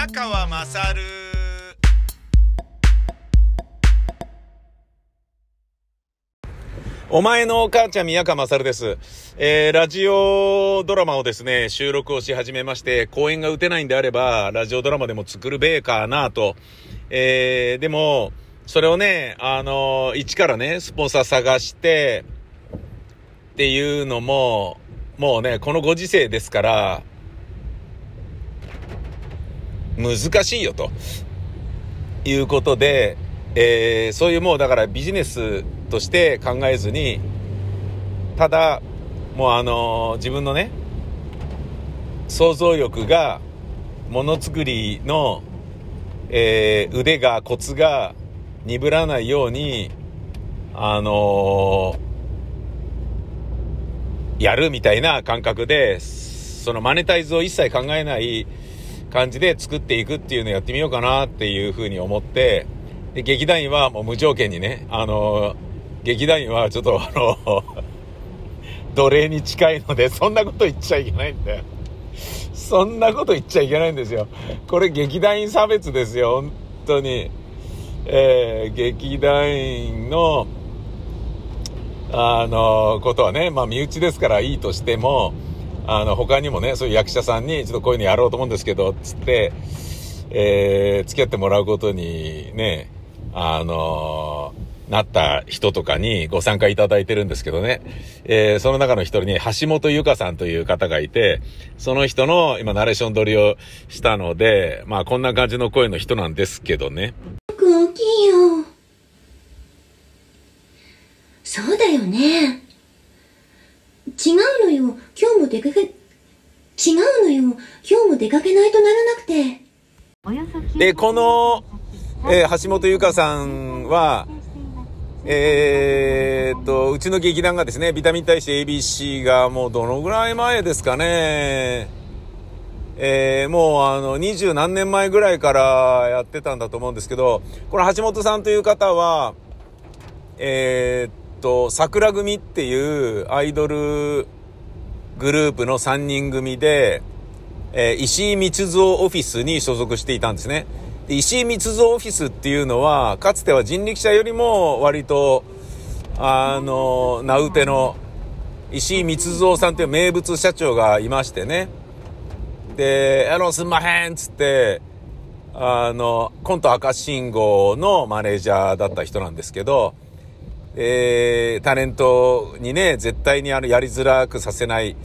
宮川まさるお前の母ちゃん宮川まさるです。えー、ラジオドラマをですね、収録をし始めまして、公演が打てないんであれば、ラジオドラマでも作るべえかなと。えー、でも、それをね、あのー、一からね、スポンサー探して、っていうのも、もうね、このご時世ですから、難しいよと。いうことで、えー、そういうもうだからビジネスとして考えずに、ただ、もうあのー、自分のね、想像力が、ものづくりの、えー、腕が、コツが鈍らないように、あの、やるみたいな感覚で、そのマネタイズを一切考えない感じで作っていくっていうのをやってみようかなっていうふうに思って、で、劇団員はもう無条件にね、あの劇団員はちょっとあの、奴隷に近いので、そんなこと言っちゃいけないんだよ。そんなこと言っちゃいけないんですよ。これ劇団員差別ですよ、本当に。えー、劇団員の、あの、ことはね、まあ身内ですからいいとしても、あの、他にもね、そういう役者さんに、ちょっとこういうのやろうと思うんですけど、つって、えー、付き合ってもらうことにね、あのなった人とかにご参加いただいてるんですけどね。えー、その中の一人に橋本ゆかさんという方がいて、その人の今ナレーション撮りをしたので、まあこんな感じの声の人なんですけどね。そうだよね。違うのよ。今日も出かけ、違うのよ。今日も出かけないとならなくて。で、この、えー、橋本ゆかさんは、えー、っと、うちの劇団がですね、ビタミン大使 ABC がもうどのぐらい前ですかね、えー、もうあの、二十何年前ぐらいからやってたんだと思うんですけど、この橋本さんという方は、えー、っと、桜組っていうアイドルグループの3人組で、えー、石井密造オフィスに所属していたんですね。石井密造オフィスっていうのは、かつては人力車よりも割と、あの、名うての石井密造さんっていう名物社長がいましてね。で、あの、すんまへんっつって、あの、コント赤信号のマネージャーだった人なんですけど、えー、タレントにね、絶対にあの、やりづらくさせない、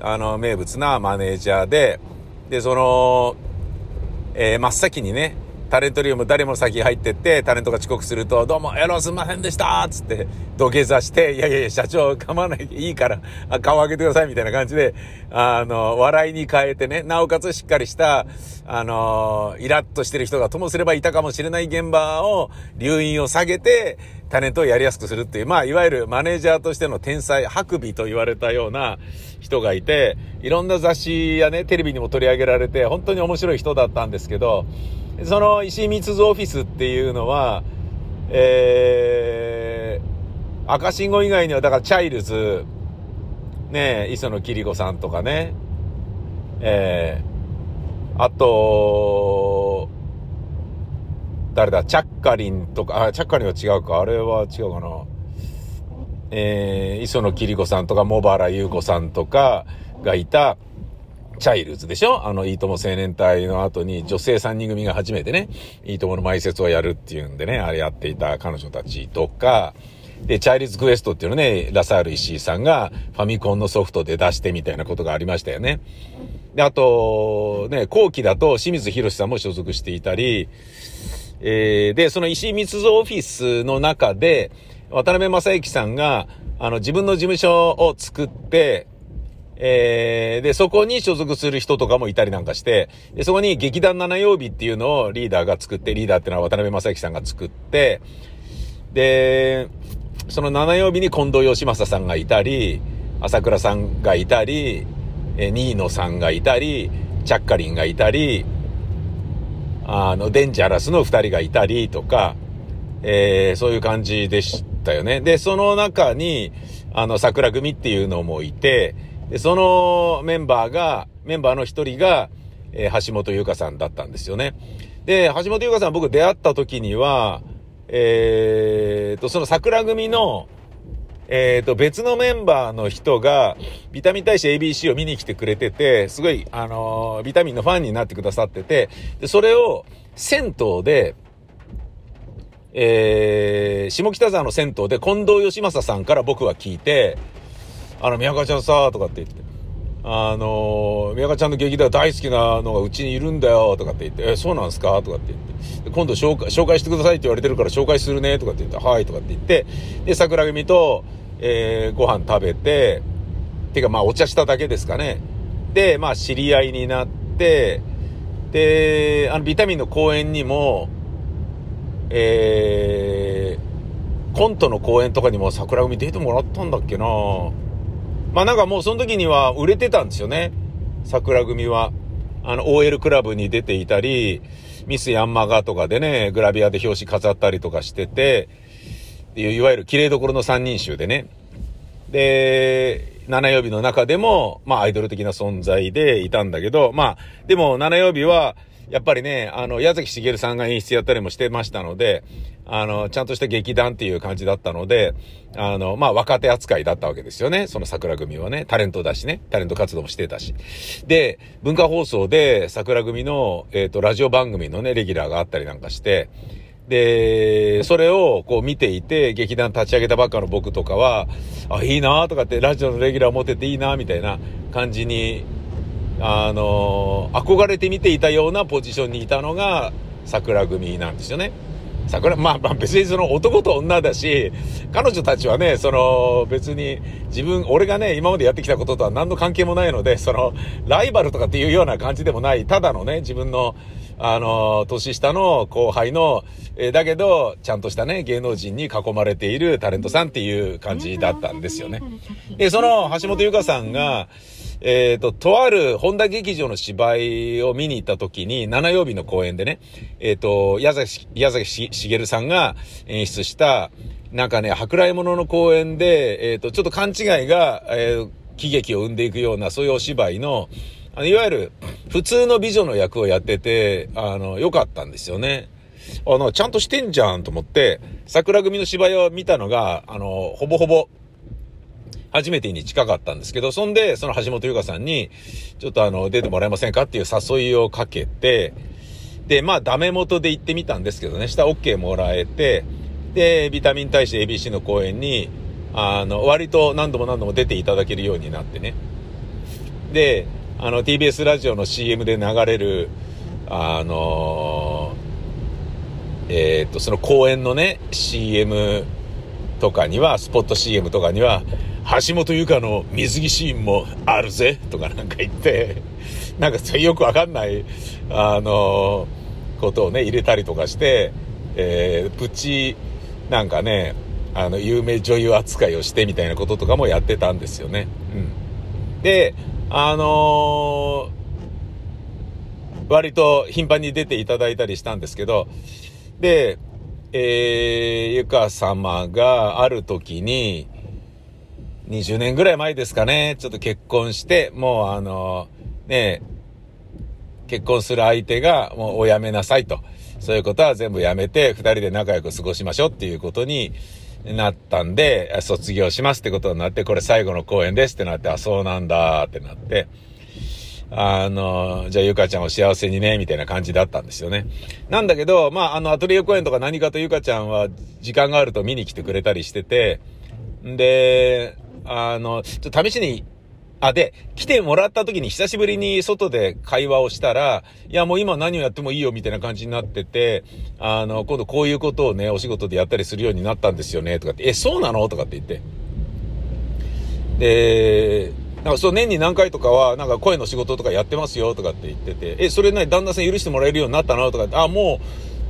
あの、名物なマネージャーで、で、その、えー、真っ先にね、タレントリウム誰も先入ってって、タレントが遅刻すると、どうも、エロすんませんでしたつって、土下座して、いやいやいや、社長構わないいいから、顔上げてくださいみたいな感じで、あの、笑いに変えてね、なおかつしっかりした、あの、イラッとしてる人がともすればいたかもしれない現場を、留飲を下げて、タレントをやりやすくするっていう、まあ、いわゆるマネージャーとしての天才、ハクビと言われたような人がいて、いろんな雑誌やね、テレビにも取り上げられて、本当に面白い人だったんですけど、その石井密造オフィスっていうのは、えー、赤信号以外には、だからチャイルズ、ね磯野桐子さんとかね、えー、あと、誰だ、チャッカリンとか、あ、チャッカリンは違うか、あれは違うかな。えー、磯野桐子さんとか、茂原優子さんとかがいた、チャイルズでしょ？あの、いいとも青年隊の後に女性3人組が初めてね、いいともの埋設をやるっていうんでね、あれやっていた彼女たちとか、で、チャイルズクエストっていうのね、ラサール石井さんがファミコンのソフトで出してみたいなことがありましたよね。で、あと、ね、後期だと清水博さんも所属していたり、えー、で、その石井密造オフィスの中で、渡辺正行さんが、あの、自分の事務所を作って、えー、で、そこに所属する人とかもいたりなんかして、で、そこに劇団七曜日っていうのをリーダーが作って、リーダーっていうのは渡辺正行さんが作って、で、その七曜日に近藤義正さんがいたり、朝倉さんがいたり、えニーノさんがいたり、チャッカリンがいたり、あの、デンジャラスの二人がいたりとか、えー、そういう感じでしたよね。で、その中に、あの、桜組っていうのもいて、で、そのメンバーが、メンバーの一人が、えー、橋本優香さんだったんですよね。で、橋本優香さん僕出会った時には、えー、と、その桜組の、えっ、ー、と、別のメンバーの人が、ビタミン大使 ABC を見に来てくれてて、すごい、あのー、ビタミンのファンになってくださってて、で、それを、銭湯で、えー、下北沢の銭湯で近藤義正さんから僕は聞いて、あの、宮川ちゃんさ、とかって言って、あの、宮川ちゃんの劇団大好きなのがうちにいるんだよ、とかって言って、え、そうなんすか？とかって言って、今度紹介、紹介してくださいって言われてるから紹介するね、とかって言って、はい、とかって言って、で、桜組と、えー、ご飯食べて、てかまあお茶しただけですかね。で、まあ知り合いになって、で、あのビタミンの公演にも、えー、コントの公演とかにも桜組出てもらったんだっけな。まあなんかもうその時には売れてたんですよね。桜組は。あの、OL クラブに出ていたり、ミスヤンマガとかでね、グラビアで表紙飾ったりとかしてて、いわゆる綺麗どころの三人衆でね。で、七曜日の中でも、まあアイドル的な存在でいたんだけど、まあ、でも七曜日は、やっぱりね、あの、矢崎茂さんが演出やったりもしてましたので、あの、ちゃんとした劇団っていう感じだったので、あの、まあ、若手扱いだったわけですよね。その桜組はね、タレントだしね、タレント活動もしてたし。で、文化放送で桜組の、えっ、ー、と、ラジオ番組のね、レギュラーがあったりなんかして、で、それをこう見ていて、劇団立ち上げたばっかの僕とかは、あ、いいなとかって、ラジオのレギュラー持ってていいなみたいな感じに、あの、憧れて見ていたようなポジションにいたのが、桜組なんですよね。桜、まあまあ別にその男と女だし、彼女たちはね、その別に自分、俺がね、今までやってきたこととは何の関係もないので、そのライバルとかっていうような感じでもない、ただのね、自分のあの、年下の後輩の、えー、だけど、ちゃんとしたね、芸能人に囲まれているタレントさんっていう感じだったんですよね。で、その橋本由香さんが、えっ、ー、と、とある本田劇場の芝居を見に行った時に、7曜日の公演でね、えっ、ー、と、矢崎、矢崎茂さんが演出した、なんかね、舶来物の公演で、えっ、ー、と、ちょっと勘違いが、えー、喜劇を生んでいくような、そういうお芝居の、あの、いわゆる、普通の美女の役をやってて、あの、良かったんですよね。あの、ちゃんとしてんじゃんと思って、桜組の芝居を見たのが、あの、ほぼほぼ、初めてに近かったんですけど、そんで、その橋本優香さんに、ちょっとあの、出てもらえませんかっていう誘いをかけて、で、まあ、ダメ元で行ってみたんですけどね、下 OK もらえて、で、ビタミン大使 ABC の公演に、あの、割と何度も何度も出ていただけるようになってね。で、あの TBS ラジオの CM で流れるあのえー、っとその公演のね CM とかにはスポット CM とかには橋本由香の水着シーンもあるぜとかなんか言ってなんかよくわかんないあのことをね入れたりとかして、えー、プチなんかねあの有名女優扱いをしてみたいなこととかもやってたんですよね。うん、であのー、割と頻繁に出ていただいたりしたんですけど、で、えー、ゆか様がある時に、20年ぐらい前ですかね、ちょっと結婚して、もうあの、ね結婚する相手がもうおやめなさいと。そういうことは全部やめて、二人で仲良く過ごしましょうっていうことになったんで、卒業しますってことになって、これ最後の公演ですってなって、あ、そうなんだってなって、あの、じゃあゆかちゃんを幸せにね、みたいな感じだったんですよね。なんだけど、まあ、あの、アトリエ公演とか何かとゆかちゃんは時間があると見に来てくれたりしてて、んで、あの、ちょっと試しにあ、で、来てもらった時に久しぶりに外で会話をしたら、いやもう今何をやってもいいよみたいな感じになってて、あの、今度こういうことをね、お仕事でやったりするようになったんですよね、とかって、え、そうなの？とかって言って。で、なんかそう年に何回とかは、なんか声の仕事とかやってますよとかって言ってて、え、それなね、旦那さん許してもらえるようになったの？とかって、あ、も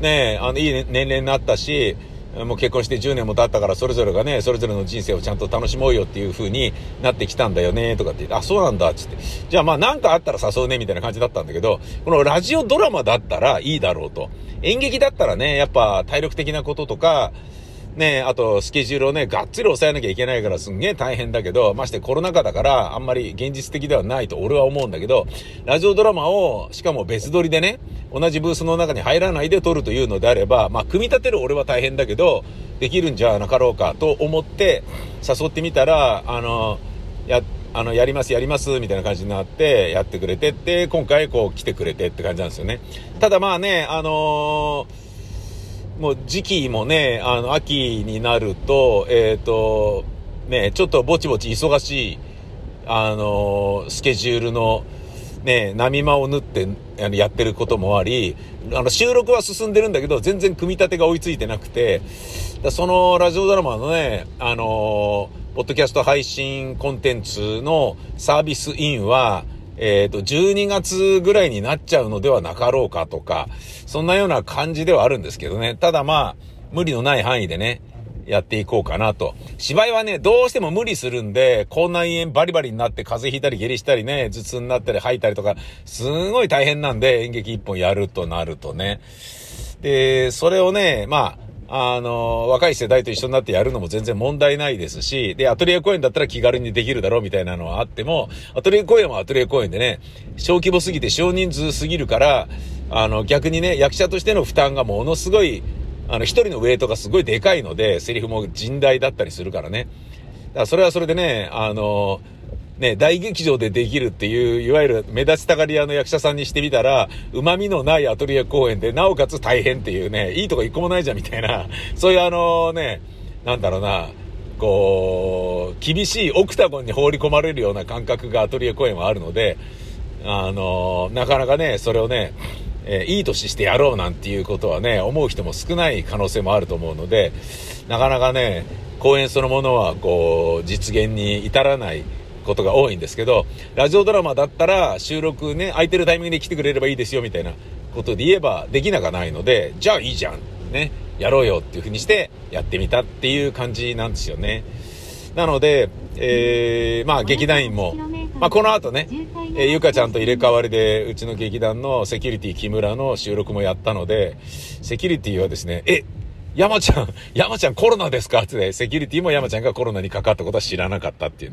う、ね、あの、いい年齢になったし、もう結婚して10年も経ったからそれぞれがね、それぞれの人生をちゃんと楽しもうよっていう風になってきたんだよね、とかって言って、あ、そうなんだ、つって。じゃあまあなんかあったら誘うね、みたいな感じだったんだけど、このラジオドラマだったらいいだろうと。演劇だったらね、やっぱ体力的なこととか、ね、あとスケジュールをね、がっつり抑えなきゃいけないからすんげえ大変だけど、ましてコロナ禍だからあんまり現実的ではないと俺は思うんだけど、ラジオドラマを、しかも別撮りでね、同じブースの中に入らないで撮るというのであれば、まあ、組み立てる俺は大変だけど、できるんじゃなかろうかと思って誘ってみたら、あの、や、あの、やります、やります、みたいな感じになって、やってくれてって、今回こう来てくれてって感じなんですよね。ただまあね、あのーもう時期もね、あの、秋になると、えっ、ー、と、ね、ちょっとぼちぼち忙しい、あの、スケジュールの、ね、波間を縫ってやってることもあり、あの、収録は進んでるんだけど、全然組み立てが追いついてなくて、そのラジオドラマのね、あの、ポッドキャスト配信コンテンツのサービスインは、えっ、ー、と、12月ぐらいになっちゃうのではなかろうかとか、そんなような感じではあるんですけどね。ただまあ、無理のない範囲でね、やっていこうかなと。芝居はね、どうしても無理するんで、口内炎バリバリになって風邪ひいたり下痢したりね、頭痛になったり吐いたりとか、すごい大変なんで、演劇一本やるとなるとね。で、それをね、まあ、あの、若い世代と一緒になってやるのも全然問題ないですし、で、アトリエ公演だったら気軽にできるだろうみたいなのはあっても、アトリエ公演はアトリエ公演でね、小規模すぎて少人数すぎるから、あの、逆にね、役者としての負担がものすごい、あの、一人のウェイトがすごいでかいので、セリフも甚大だったりするからね。だからそれはそれでね、あの、ね、大劇場でできるっていう、いわゆる目立ちたがり屋の役者さんにしてみたら、旨味のないアトリエ公演で、なおかつ大変っていうね、いいとこ一個もないじゃんみたいな、そういうあのね、なんだろうな、こう、厳しいオクタゴンに放り込まれるような感覚がアトリエ公演はあるので、あの、なかなかね、それをね、えー、いい年してやろうなんていうことはね、思う人も少ない可能性もあると思うので、なかなかね、公演そのものは、こう、実現に至らないことが多いんですけど、ラジオドラマだったら収録ね、空いてるタイミングで来てくれればいいですよみたいなことで言えばできなかないので、じゃあいいじゃん。ね、やろうよっていう風にしてやってみたっていう感じなんですよね。なので、えー、まあ劇団員も、まあこの後ね、えー、ゆかちゃんと入れ替わりで、うちの劇団のセキュリティ木村の収録もやったので、セキュリティはですね、え、山ちゃん、山ちゃんコロナですか？って、セキュリティも山ちゃんがコロナにかかったことは知らなかったっていう。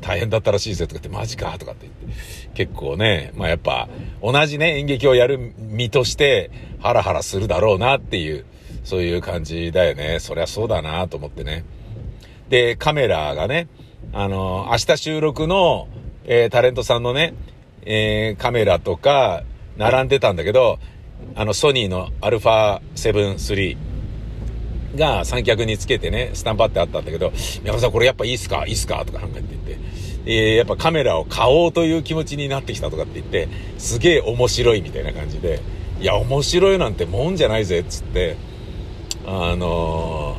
大変だったらしいぜとかって、マジかとかって言って。結構ね、まあやっぱ、同じね、演劇をやる身として、ハラハラするだろうなっていう、そういう感じだよね。そりゃそうだなと思ってね。で、カメラがね、あの、明日収録の、えー、タレントさんのね、えー、カメラとか、並んでたんだけど、あの、ソニーの α7 III が三脚につけてね、スタンバってあったんだけど、宮本さんこれやっぱいいっすか？いいっすか？とか考えて言って、えー、やっぱカメラを買おうという気持ちになってきたとかって言って、すげえ面白いみたいな感じで、いや、面白いなんてもんじゃないぜ、っつって、あの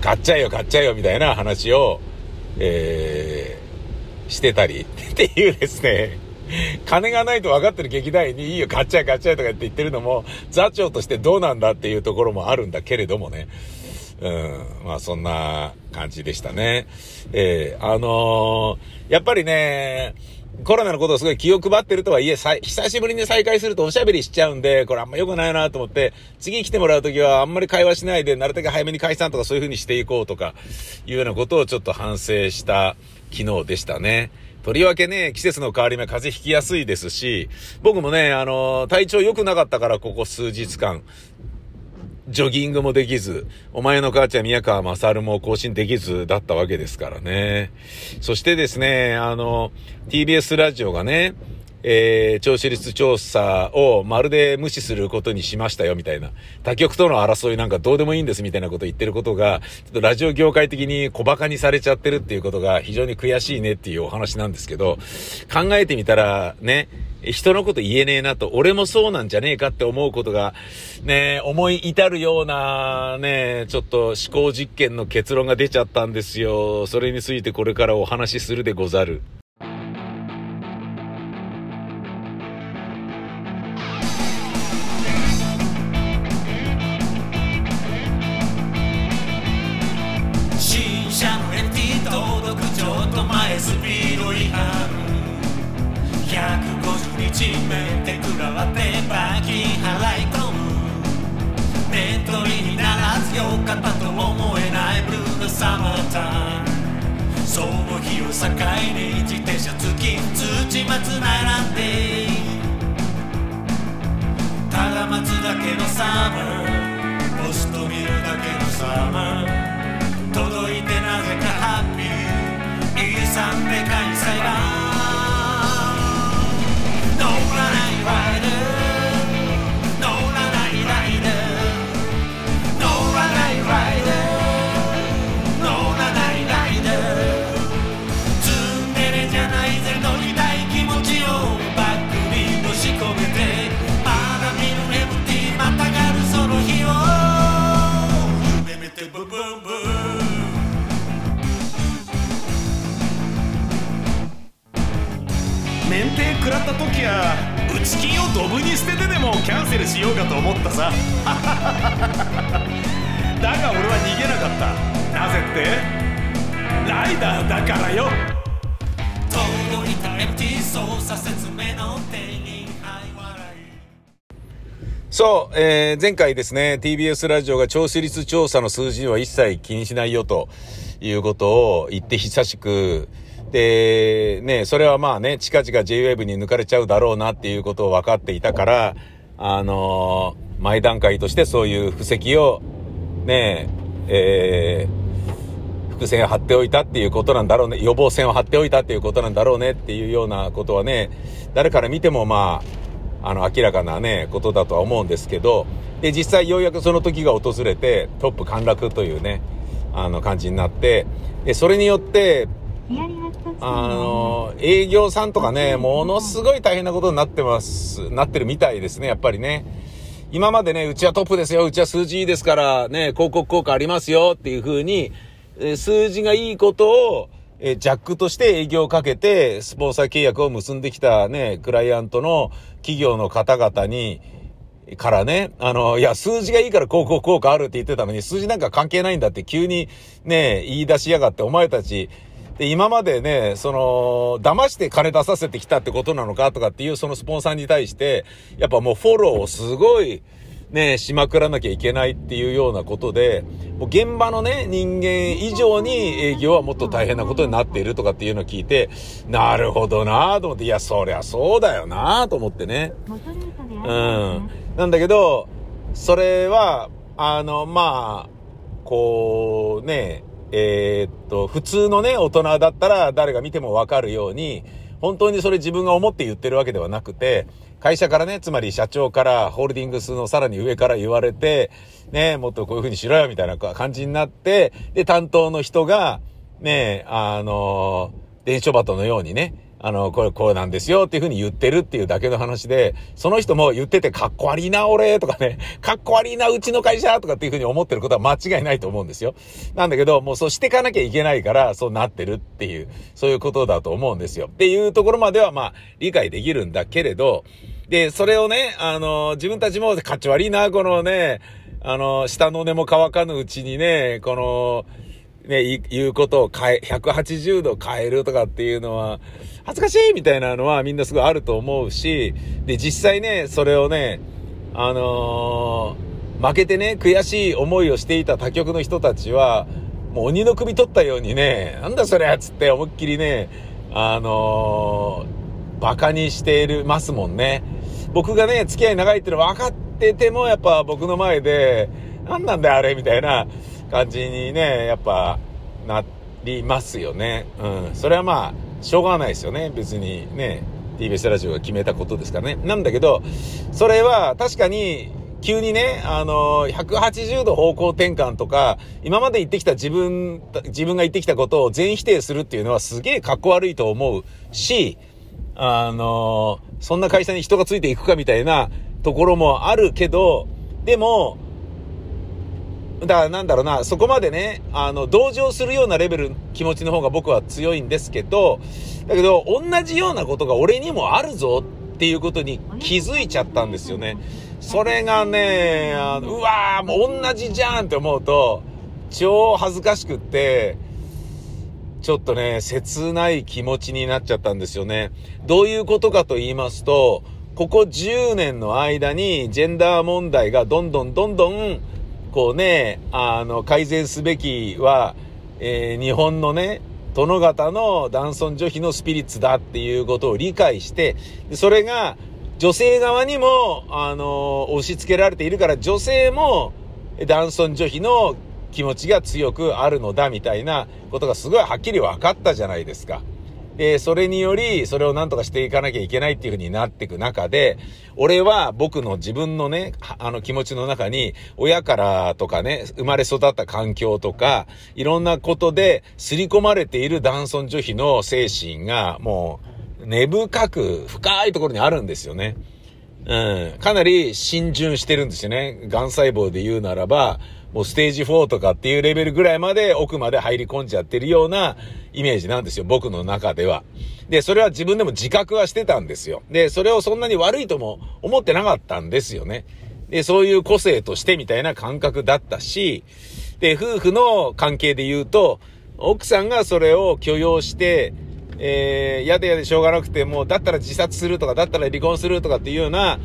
ー、買っちゃえよ、買っちゃえよ、みたいな話を、えー、してたり、っていうですね、金がないと分かってる劇団員にいいよ、買っちゃえ、買っちゃえとか言って言ってるのも、座長としてどうなんだっていうところもあるんだけれどもね。うん、まあそんな感じでしたね。えー、あのー、やっぱりね、コロナのことをすごい気を配ってるとはいえ、久しぶりに再会するとおしゃべりしちゃうんで、これあんま良くないなと思って、次来てもらうときはあんまり会話しないで、なるだけ早めに解散とかそういう風にしていこうとか、いうようなことをちょっと反省した昨日でしたね。とりわけね、季節の変わり目風邪ひきやすいですし、僕もね、あの、体調良くなかったからここ数日間、ジョギングもできず、お前の母ちゃん宮川勝も更新できずだったわけですからね。そしてですね、あの、TBS ラジオがね、えー、聴取率調査をまるで無視することにしましたよ、みたいな。他局との争いなんかどうでもいいんです、みたいなこと言ってることが、ちょっとラジオ業界的に小馬鹿にされちゃってるっていうことが非常に悔しいねっていうお話なんですけど、考えてみたら、ね、人のこと言えねえなと、俺もそうなんじゃねえかって思うことが、ね、思い至るような、ね、ちょっと思考実験の結論が出ちゃったんですよ。それについてこれからお話しするでござる。けのサマー。星と見るだけのサマー。時は内金をドブに捨ててでもキャンセルしようかと思ったさ。だが俺は逃げなかった。なぜって？ライダーだからよ。そう、えー、前回ですね、TBS ラジオが聴取率調査の数字は一切気にしないよということを言って久しく、で、ね、それはまあね、近々 JWAVE に抜かれちゃうだろうなっていうことを分かっていたから、あのー前段階としてそういう布石を、ね、えー、伏線を張っておいたっていうことなんだろうね、予防線を張っておいたっていうことなんだろうねっていうようなことはね、誰から見てもまあ、あの、明らかなね、ことだとは思うんですけど、で、実際ようやくその時が訪れて、トップ陥落というね、あの感じになって、で、それによって、あの、営業さんとかね、ものすごい大変なことになってます、なってるみたいですね、やっぱりね。今までね、うちはトップですよ、うちは数字いいですから、ね、広告効果ありますよっていう風に、えー数字がいいことを、えージャックとして営業をかけて、スポンサー契約を結んできたね、クライアントの企業の方々に、からね、あの、いや、数字がいいから広告効果あるって言ってたのに、数字なんか関係ないんだって急にね、言い出しやがって、お前たち、で、今までね、その、騙して金出させてきたってことなのかとかっていうそのスポンサーに対して、やっぱもうフォローをすごい、ね、しまくらなきゃいけないっていうようなことで、もう現場のね、人間以上に営業はもっと大変なことになっているとかっていうのを聞いて、なるほどなと思って、いや、そりゃそうだよなと思ってね。うん。なんだけど、それは、あの、まあ、こうね、えーっと、普通のね、大人だったら誰が見てもわかるように、本当にそれ自分が思って言ってるわけではなくて、会社からね、つまり社長から、ホールディングスのさらに上から言われて、ね、もっとこういう風にしろよ、みたいな感じになって、で、担当の人が、ね、あの、伝書鳩のようにね、あの、これこうなんですよっていう風に言ってるっていうだけの話で、その人も言っててかっこ悪いな俺とかね、かっこ悪いな うちの会社とかっていう風に思ってることは間違いないと思うんですよ。なんだけど、もうそうしていかなきゃいけないから、そうなってるっていう、そういうことだと思うんですよ。っていうところまではまあ理解できるんだけれど、で、それをね、あの、自分たちもかっち悪いな、このね、あの、下の根も乾かぬうちにね、この、ね、言うことを変え、180度変えるとかっていうのは、恥ずかしいみたいなのはみんなすごいあると思うし、で、実際ね、それをね、あのー負けてね、悔しい思いをしていた他局の人たちは、もう鬼の首取ったようにね、なんだそれつって思いっきりね、あのーバカにしているますもんね。僕がね、付き合い長いっていうの分かってても、やっぱ僕の前で、なんなんだよあれみたいな感じにね、やっぱなりますよね。うん。それはまあ、しょうがないですよね。別にね、TBS ラジオが決めたことですからね。なんだけど、それは確かに、急にね、あの、180度方向転換とか、今まで言ってきた自分、自分が言ってきたことを全否定するっていうのはすげえ格好悪いと思うし、あの、そんな会社に人がついていくかみたいなところもあるけど、でも、だからなんだろうな、そこまでね、あの、同情するようなレベル、気持ちの方が僕は強いんですけど、だけど、同じようなことが俺にもあるぞっていうことに気づいちゃったんですよね。それがね、あのうわーもう同じじゃんって思うと、超恥ずかしくって、ちょっとね、切ない気持ちになっちゃったんですよね。どういうことかと言いますと、ここ10年の間にジェンダー問題がどんどんどんどん、こうね、あの、改善すべきは、えー日本のね、殿方の男尊女卑のスピリッツだっていうことを理解して、それが女性側にも、あの、押し付けられているから、女性も男尊女卑の気持ちが強くあるのだみたいなことがすごいはっきり分かったじゃないですか。で、それにより、それを何とかしていかなきゃいけないっていう風になっていく中で、俺は僕の自分のね、あの気持ちの中に、親からとかね、生まれ育った環境とか、いろんなことで刷り込まれている男尊女卑の精神が、もう、根深く、深いところにあるんですよね。うん。かなり浸潤してるんですよね。癌細胞で言うならば、もうステージ4とかっていうレベルぐらいまで奥まで入り込んじゃってるようなイメージなんですよ。僕の中では。で、それは自分でも自覚はしてたんですよ。で、それをそんなに悪いとも思ってなかったんですよね。で、そういう個性としてみたいな感覚だったし、で、夫婦の関係で言うと、奥さんがそれを許容して、えー、嫌で嫌でしょうがなくて、もう、だったら自殺するとか、だったら離婚するとかっていうような、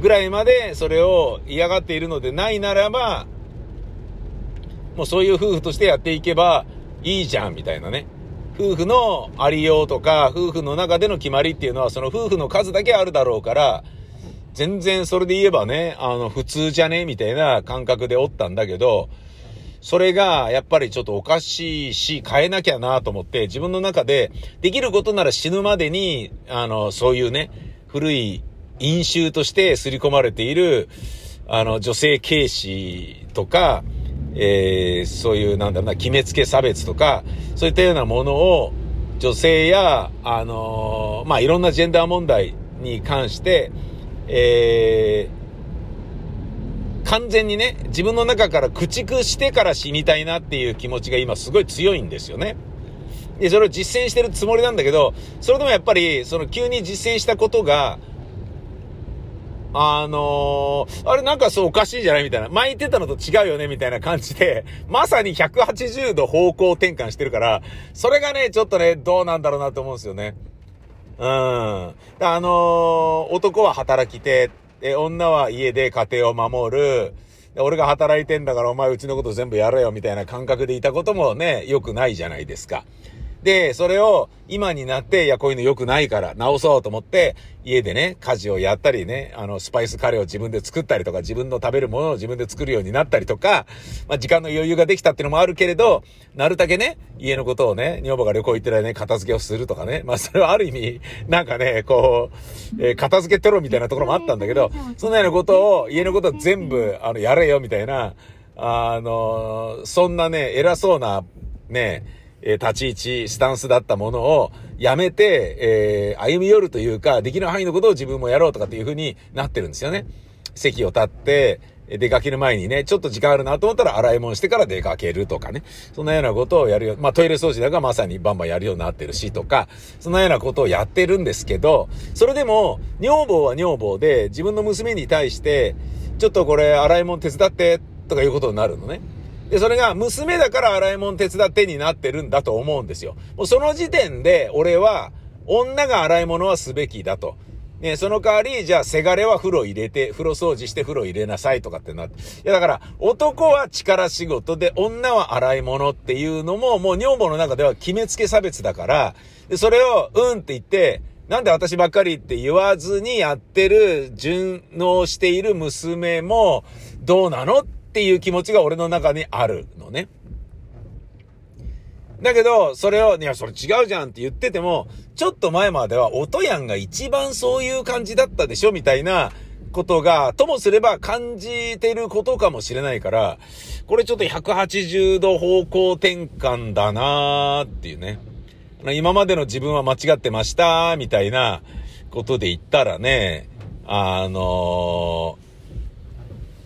ぐらいまでそれを嫌がっているのでないならば、もうそういう夫婦としてやっていけばいいじゃん、みたいなね。夫婦のありようとか、夫婦の中での決まりっていうのは、その夫婦の数だけあるだろうから、全然それで言えばね、あの、普通じゃねみたいな感覚でおったんだけど、それがやっぱりちょっとおかしいし、変えなきゃなと思って、自分の中で、できることなら死ぬまでに、あの、そういうね、古い因習として刷り込まれている、あの、女性軽視とか、えーそういう、なんだろうな、決めつけ差別とか、そういったようなものを、女性や、あのーまあ、いろんなジェンダー問題に関して、えー完全にね、自分の中から駆逐してから死にたいなっていう気持ちが今すごい強いんですよね。で、それを実践してるつもりなんだけど、それでもやっぱり、その急に実践したことが、あのーあれなんかそうおかしいじゃないみたいな。前言ってたのと違うよねみたいな感じで、まさに180度方向転換してるから、それがね、ちょっとね、どうなんだろうなと思うんですよね。うん。あのー男は働き手、で、女は家で家庭を守る。俺が働いてんだからお前うちのこと全部やれよみたいな感覚でいたこともね、良くないじゃないですか。で、それを今になって、いや、こういうの良くないから直そうと思って、家でね、家事をやったりね、あの、スパイスカレーを自分で作ったりとか、自分の食べるものを自分で作るようになったりとか、まあ、時間の余裕ができたっていうのもあるけれど、なるだけね、家のことをね、女房が旅行行ってないね、片付けをするとかね、まあ、それはある意味、なんかね、こう、えー片付けテロみたいなところもあったんだけど、そんなようなことを、家のことを全部、あの、やれよ、みたいな、あの、そんなね、偉そうな、ね、えー立ち位置、スタンスだったものをやめて、えー歩み寄るというか、できる範囲のことを自分もやろうとかっていう風になってるんですよね。席を立って、出かける前にね、ちょっと時間あるなと思ったら洗い物してから出かけるとかね。そんなようなことをやるよ。まあトイレ掃除なんかまさにバンバンやるようになってるしとか、そんなようなことをやってるんですけど、それでも、女房は女房で、自分の娘に対して、ちょっとこれ洗い物手伝って、とかいうことになるのね。で、それが娘だから洗い物手伝ってになってるんだと思うんですよ。もうその時点で俺は女が洗い物はすべきだと。ね、その代わり、じゃあ、せがれは風呂入れて、風呂掃除して風呂入れなさいとかってなって。いや、だから、男は力仕事で、女は洗い物っていうのも、もう女房の中では決めつけ差別だから、で、それを、うんって言って、なんで私ばっかりって言わずにやってる、順応している娘も、どうなのっていう気持ちが俺の中にあるのね。だけど、それを、いや、それ違うじゃんって言ってても、ちょっと前までは、音やんが一番そういう感じだったでしょみたいなことが、ともすれば感じてることかもしれないから、これちょっと180度方向転換だなーっていうね。今までの自分は間違ってました、みたいなことで言ったらね、あのー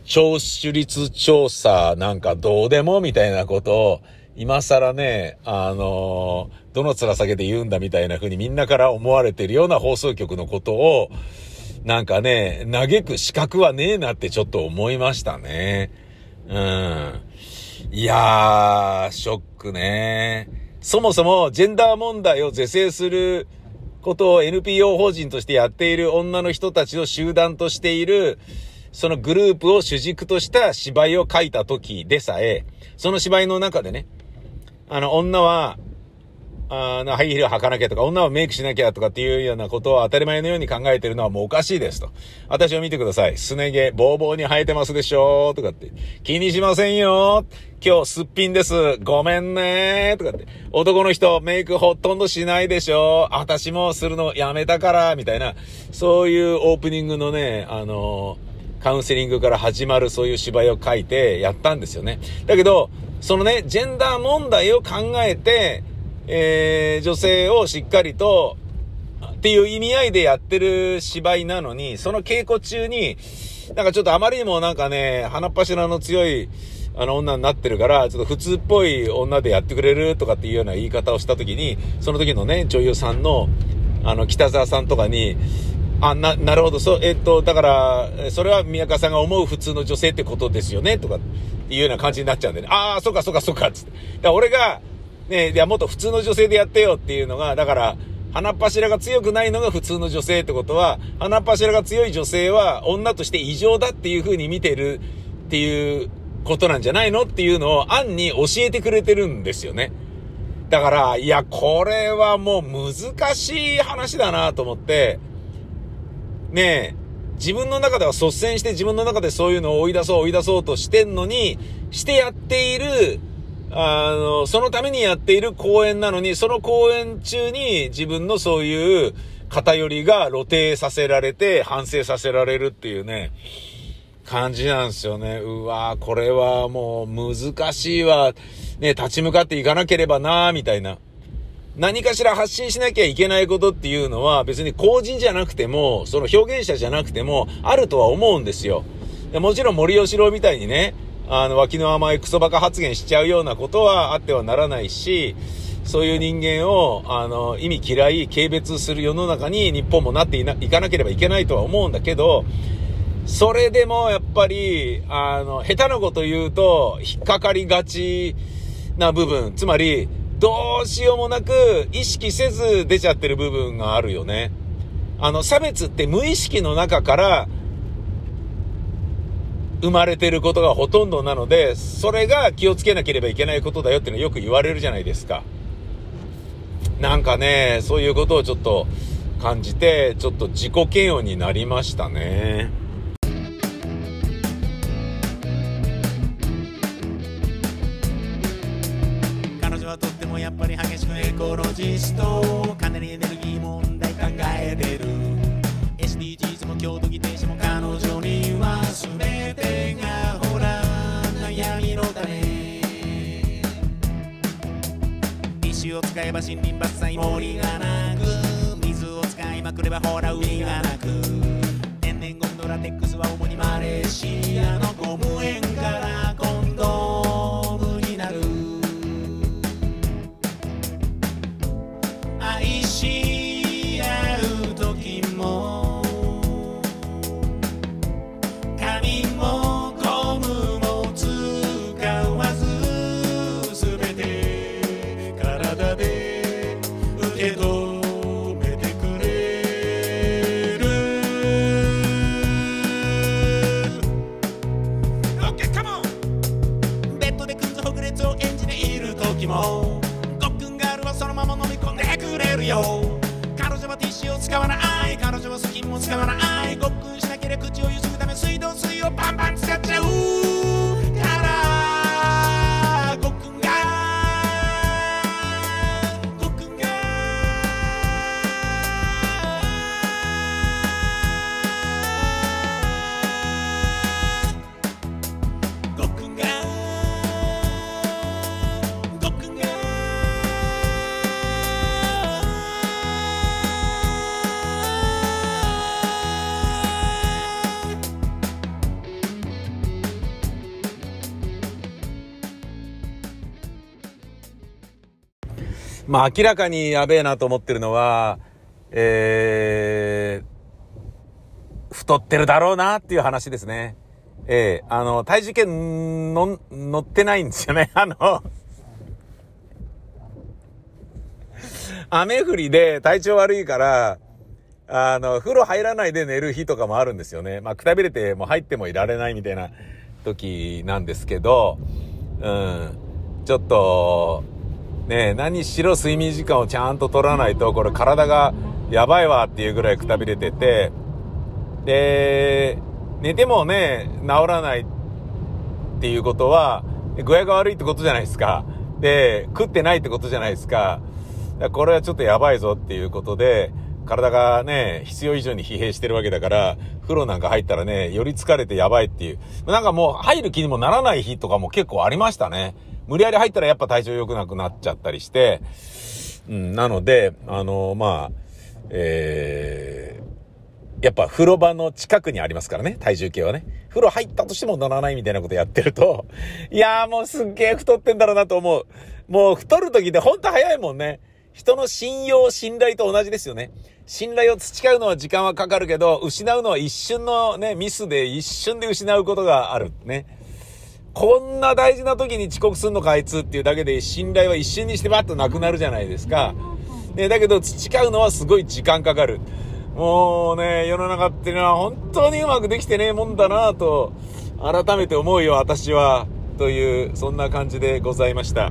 聴取率調査なんかどうでもみたいなことを、今更ね、あのーどの面下げで言うんだみたいな風にみんなから思われてるような放送局のことを、なんかね、嘆く資格はねえなってちょっと思いましたね。うん。いやー、ショックね。そもそもジェンダー問題を是正することを NPO 法人としてやっている女の人たちを集団としている、そのグループを主軸とした芝居を書いた時でさえ、その芝居の中でね、あの、女は、あの、ハイヒール履かなきゃとか、女はメイクしなきゃとかっていうようなことを当たり前のように考えてるのはもうおかしいですと。私を見てください。すね毛、ボーボーに生えてますでしょとかって。気にしませんよ今日すっぴんです。ごめんねとかって。男の人、メイクほとんどしないでしょ私もするのやめたから、みたいな。そういうオープニングのね、あのカウンセリングから始まるそういう芝居を書いてやったんですよね。だけど、そのね、ジェンダー問題を考えて、えー、女性をしっかりと、っていう意味合いでやってる芝居なのに、その稽古中に、なんかちょっとあまりにもなんかね、鼻っ柱の強い、あの女になってるから、ちょっと普通っぽい女でやってくれるとかっていうような言い方をした時に、その時のね、女優さんの、あの、北沢さんとかに、あ、な、なるほど、そう、えっと、だから、それは宮川さんが思う普通の女性ってことですよね、とか、っていうような感じになっちゃうんでね。ああ、そうか、そうか、そうか、つって。だ俺が、ね、いや、もっと普通の女性でやってよっていうのが、だから、鼻っ柱が強くないのが普通の女性ってことは、鼻っ柱が強い女性は女として異常だっていう風に見てるっていうことなんじゃないのっていうのを暗に教えてくれてるんですよね。だから、いや、これはもう難しい話だなと思って、ねえ、自分の中では率先して自分の中でそういうのを追い出そう追い出そうとしてんのに、してやっている、あの、そのためにやっている公演なのに、その公演中に自分のそういう偏りが露呈させられて、反省させられるっていうね、感じなんですよね。うわーこれはもう難しいわ。ね、立ち向かっていかなければなみたいな。何かしら発信しなきゃいけないことっていうのは別に公人じゃなくても、その表現者じゃなくても、あるとは思うんですよ。もちろん森喜朗みたいにね、あの、脇の甘いクソバカ発言しちゃうようなことはあってはならないし、そういう人間を、あの、意味嫌い、軽蔑する世の中に日本もなっていないかなければいけないとは思うんだけど、それでもやっぱり、あの、下手なこと言うと、引っかかりがちな部分、つまり、どうしようもなく意識せず出ちゃってる部分があるよね。あの、差別って無意識の中から生まれてることがほとんどなので、それが気をつけなければいけないことだよっていうのはよく言われるじゃないですか。なんかね、そういうことをちょっと感じて、ちょっと自己嫌悪になりましたね。コロジストかなりエネルギー問題考えてる。SDGs も京都議定書も彼女には全てがほら悩みの種。石を使えば森林伐採森がなく水を使いまくればほら海がなく。天然ゴムのラテックスは主にマレーシアのゴム園まあ明らかにやべえなと思ってるのは、えー、太ってるだろうなっていう話ですね。ええあの、体重計の乗ってないんですよね。あの、雨降りで体調悪いから、あの、風呂入らないで寝る日とかもあるんですよね。まあ、くたびれてもう入ってもいられないみたいな時なんですけど、うん。ちょっと、ね何しろ睡眠時間をちゃんと取らないと、これ体がやばいわっていうぐらいくたびれてて、で、寝てもね、治らないっていうことは、具合が悪いってことじゃないですか。で、食ってないってことじゃないですか。だからこれはちょっとやばいぞっていうことで、体がね、必要以上に疲弊してるわけだから、風呂なんか入ったらね、より疲れてやばいっていう。なんかもう入る気にもならない日とかも結構ありましたね。無理やり入ったらやっぱ体調良くなくなっちゃったりして、うん、なので、あの、まあ、えー、やっぱ風呂場の近くにありますからね、体重計はね。風呂入ったとしても乗らないみたいなことやってると、いやーもうすっげー太ってんだろうなと思う。もう太る時ってほんと早いもんね。人の信用、信頼と同じですよね。信頼を培うのは時間はかかるけど、失うのは一瞬のね、ミスで一瞬で失うことがある。ね。こんな大事な時に遅刻すんのかあいつっていうだけで信頼は一瞬にしてバッとなくなるじゃないですか。ね、だけど培うのはすごい時間かかる。もうね、世の中っていうのは本当にうまくできてねえもんだなと、改めて思うよ、私は。という、そんな感じでございました。